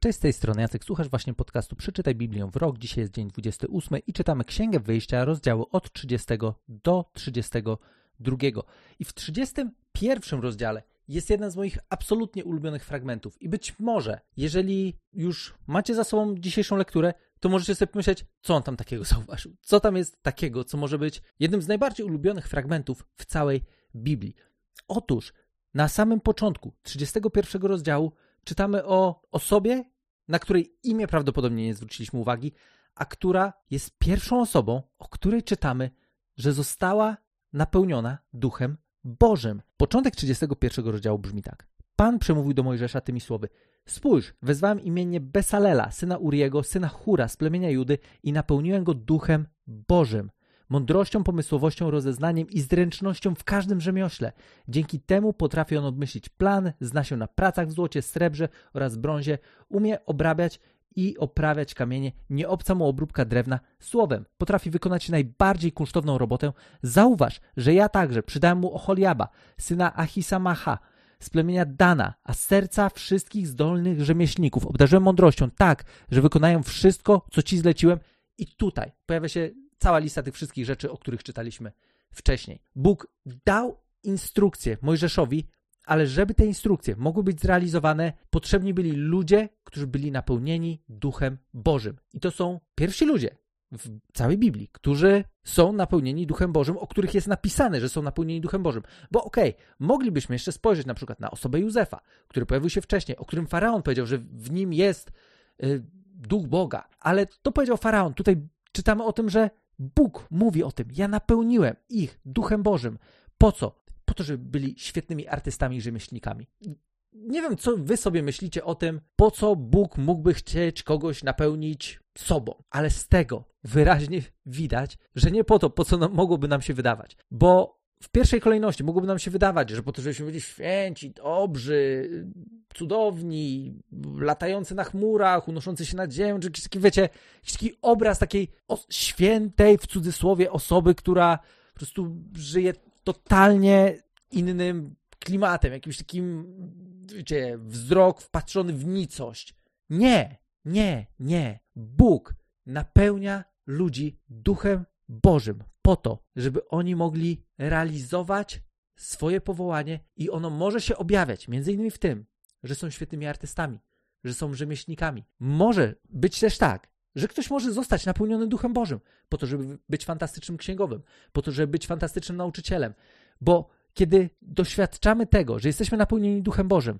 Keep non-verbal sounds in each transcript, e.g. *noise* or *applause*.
Cześć z tej strony Jacek, słuchasz właśnie podcastu Przeczytaj Biblię w rok. Dzisiaj jest dzień 28 i czytamy Księgę Wyjścia, rozdziały od 30 do 32. I w 31 rozdziale jest jeden z moich absolutnie ulubionych fragmentów. I być może, jeżeli już macie za sobą dzisiejszą lekturę, to możecie sobie pomyśleć, co on tam takiego *laughs* zauważył. Co tam jest takiego, co może być jednym z najbardziej ulubionych fragmentów w całej Biblii. Otóż na samym początku 31 rozdziału czytamy o osobie, na której imię prawdopodobnie nie zwróciliśmy uwagi, a która jest pierwszą osobą, o której czytamy, że została napełniona Duchem Bożym. Początek 31 rozdziału brzmi tak. Pan przemówił do Mojżesza tymi słowy: Spójrz, wezwałem imiennie Besalela, syna Uriego, syna Hura z plemienia Judy i napełniłem go duchem Bożym, mądrością, pomysłowością, rozeznaniem i zręcznością w każdym rzemiośle. Dzięki temu potrafi on odmyślić plan, zna się na pracach w złocie, srebrze oraz brązie, umie obrabiać i oprawiać kamienie, nie obca mu obróbka drewna. Słowem, potrafi wykonać najbardziej kunsztowną robotę. Zauważ, że ja także przydałem mu Oholiaba, syna Ahisamacha, z plemienia Dana, a serca wszystkich zdolnych rzemieślników obdarzyłem mądrością tak, że wykonają wszystko, co ci zleciłem. I tutaj pojawia się cała lista tych wszystkich rzeczy, o których czytaliśmy wcześniej. Bóg dał instrukcję Mojżeszowi, ale żeby te instrukcje mogły być zrealizowane, potrzebni byli ludzie, którzy byli napełnieni Duchem Bożym. I to są pierwsi ludzie w całej Biblii, którzy są napełnieni Duchem Bożym, o których jest napisane, że są napełnieni Duchem Bożym. Bo okej, okay, moglibyśmy jeszcze spojrzeć na przykład na osobę Józefa, który pojawił się wcześniej, o którym Faraon powiedział, że w nim jest y, Duch Boga. Ale to powiedział Faraon. Tutaj czytamy o tym, że Bóg mówi o tym. Ja napełniłem ich Duchem Bożym. Po co? Po to, żeby byli świetnymi artystami i rzemieślnikami. Nie wiem, co wy sobie myślicie o tym, po co Bóg mógłby chcieć kogoś napełnić sobą, ale z tego wyraźnie widać, że nie po to, po co nam, mogłoby nam się wydawać. Bo w pierwszej kolejności mogłoby nam się wydawać, że po to, żebyśmy byli święci, dobrzy, cudowni, latający na chmurach, unoszący się nad ziemią, czy jakiś taki, wiecie, jakiś taki obraz takiej świętej, w cudzysłowie, osoby, która po prostu żyje totalnie innym klimatem, jakimś takim, wiecie, wzrok wpatrzony w nicość. Nie, nie, nie. Bóg napełnia ludzi duchem Bożym po to, żeby oni mogli realizować swoje powołanie i ono może się objawiać między innymi w tym, że są świetnymi artystami, że są rzemieślnikami. Może być też tak, że ktoś może zostać napełniony Duchem Bożym po to, żeby być fantastycznym księgowym, po to, żeby być fantastycznym nauczycielem, bo kiedy doświadczamy tego, że jesteśmy napełnieni Duchem Bożym,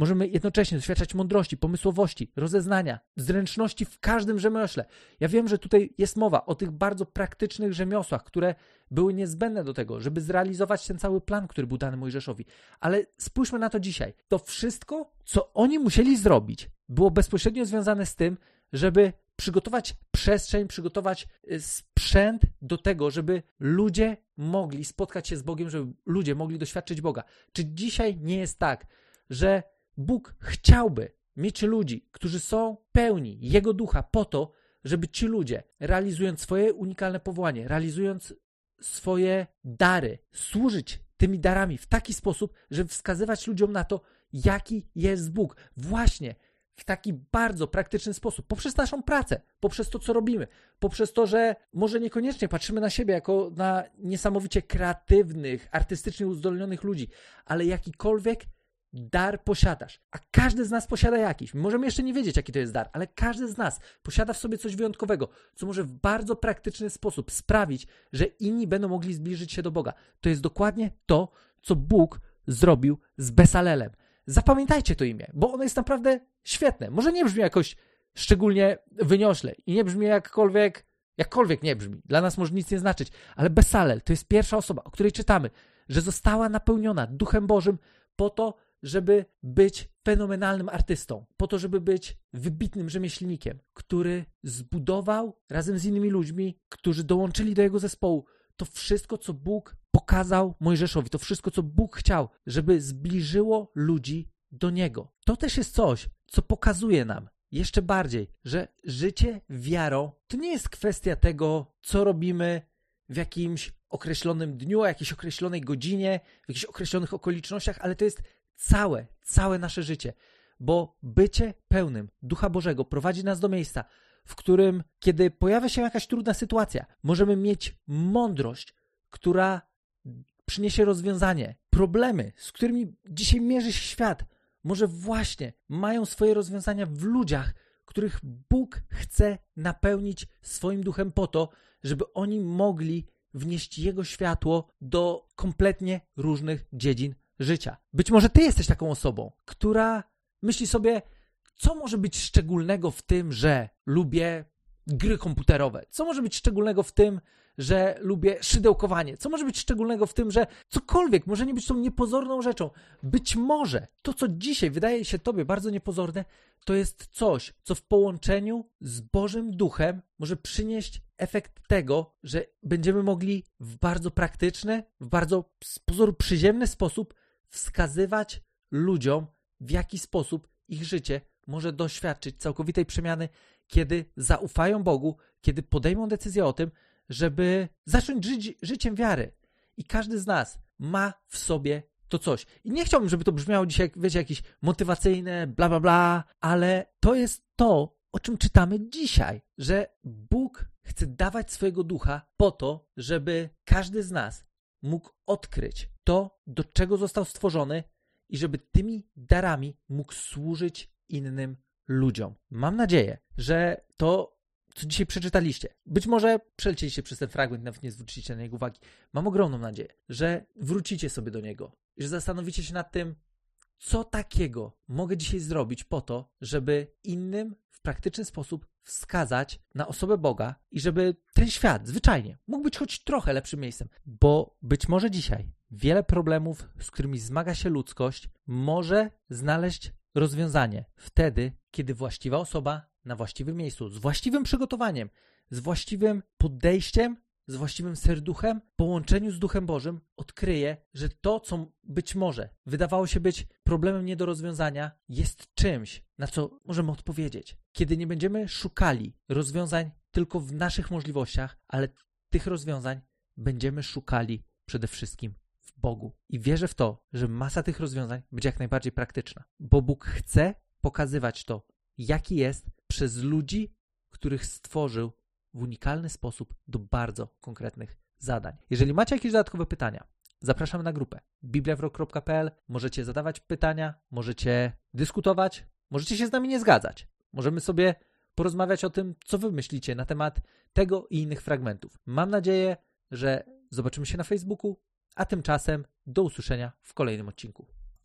Możemy jednocześnie doświadczać mądrości, pomysłowości, rozeznania, zręczności w każdym rzemiośle. Ja wiem, że tutaj jest mowa o tych bardzo praktycznych rzemiosłach, które były niezbędne do tego, żeby zrealizować ten cały plan, który był dany Mojżeszowi. Ale spójrzmy na to dzisiaj. To wszystko, co oni musieli zrobić, było bezpośrednio związane z tym, żeby przygotować przestrzeń, przygotować y, sprzęt do tego, żeby ludzie mogli spotkać się z Bogiem, żeby ludzie mogli doświadczyć Boga. Czy dzisiaj nie jest tak, że Bóg chciałby mieć ludzi, którzy są pełni Jego ducha po to, żeby ci ludzie, realizując swoje unikalne powołanie, realizując swoje dary, służyć tymi darami w taki sposób, żeby wskazywać ludziom na to, jaki jest Bóg. Właśnie w taki bardzo praktyczny sposób, poprzez naszą pracę, poprzez to, co robimy, poprzez to, że może niekoniecznie patrzymy na siebie jako na niesamowicie kreatywnych, artystycznie uzdolnionych ludzi, ale jakikolwiek dar posiadasz, a każdy z nas posiada jakiś. Możemy jeszcze nie wiedzieć, jaki to jest dar, ale każdy z nas posiada w sobie coś wyjątkowego, co może w bardzo praktyczny sposób sprawić, że inni będą mogli zbliżyć się do Boga. To jest dokładnie to, co Bóg zrobił z Besalelem. Zapamiętajcie to imię, bo ono jest naprawdę świetne. Może nie brzmi jakoś szczególnie wyniośle i nie brzmi jakkolwiek, jakkolwiek nie brzmi. Dla nas może nic nie znaczyć, ale Besalel to jest pierwsza osoba, o której czytamy, że została napełniona Duchem Bożym po to, żeby być fenomenalnym artystą, po to, żeby być wybitnym rzemieślnikiem, który zbudował razem z innymi ludźmi, którzy dołączyli do jego zespołu, to wszystko, co Bóg pokazał Mojżeszowi, to wszystko, co Bóg chciał, żeby zbliżyło ludzi do Niego. To też jest coś, co pokazuje nam jeszcze bardziej, że życie wiarą to nie jest kwestia tego, co robimy w jakimś określonym dniu, jakiejś określonej godzinie, w jakichś określonych okolicznościach, ale to jest całe, całe nasze życie. bo bycie pełnym Ducha Bożego prowadzi nas do miejsca, w którym, kiedy pojawia się jakaś trudna sytuacja, możemy mieć mądrość, która przyniesie rozwiązanie. Problemy, z którymi dzisiaj mierzy się świat, może właśnie mają swoje rozwiązania w ludziach, których Bóg chce napełnić swoim duchem po to, żeby oni mogli wnieść Jego światło do kompletnie różnych dziedzin życia. Być może Ty jesteś taką osobą, która myśli sobie, co może być szczególnego w tym, że lubię gry komputerowe? Co może być szczególnego w tym, że lubię szydełkowanie? Co może być szczególnego w tym, że cokolwiek może nie być tą niepozorną rzeczą? Być może to, co dzisiaj wydaje się Tobie bardzo niepozorne, to jest coś, co w połączeniu z Bożym Duchem może przynieść efekt tego, że będziemy mogli w bardzo praktyczny, w bardzo z pozoru przyziemny sposób wskazywać ludziom, w jaki sposób ich życie może doświadczyć całkowitej przemiany, kiedy zaufają Bogu, kiedy podejmą decyzję o tym, żeby zacząć żyć życiem wiary. I każdy z nas ma w sobie to coś. I nie chciałbym, żeby to brzmiało dzisiaj, wiecie, jakieś motywacyjne, bla, bla, bla, ale to jest to, o czym czytamy dzisiaj, że Bóg chce dawać swojego ducha po to, żeby każdy z nas mógł odkryć to, do czego został stworzony i żeby tymi darami mógł służyć innym ludziom. Mam nadzieję, że to, co dzisiaj przeczytaliście, być może przelecieliście przez ten fragment, nawet nie zwróciliście na niego uwagi. Mam ogromną nadzieję, że wrócicie sobie do niego że zastanowicie się nad tym, co takiego mogę dzisiaj zrobić po to, żeby innym w praktyczny sposób wskazać na osobę Boga i żeby ten świat zwyczajnie mógł być choć trochę lepszym miejscem, bo być może dzisiaj wiele problemów, z którymi zmaga się ludzkość, może znaleźć rozwiązanie wtedy, kiedy właściwa osoba na właściwym miejscu, z właściwym przygotowaniem, z właściwym podejściem, z właściwym serduchem, połączeniu z Duchem Bożym, odkryje, że to, co być może wydawało się być problemem nie do rozwiązania, jest czymś, na co możemy odpowiedzieć. Kiedy nie będziemy szukali rozwiązań tylko w naszych możliwościach, ale tych rozwiązań będziemy szukali przede wszystkim w Bogu. I wierzę w to, że masa tych rozwiązań będzie jak najbardziej praktyczna, bo Bóg chce pokazywać to, jaki jest przez ludzi, których stworzył w unikalny sposób do bardzo konkretnych zadań. Jeżeli macie jakieś dodatkowe pytania, zapraszamy na grupę bibliawrok.pl. Możecie zadawać pytania, możecie dyskutować, możecie się z nami nie zgadzać. Możemy sobie porozmawiać o tym, co wy myślicie na temat tego i innych fragmentów. Mam nadzieję, że zobaczymy się na Facebooku, a tymczasem do usłyszenia w kolejnym odcinku.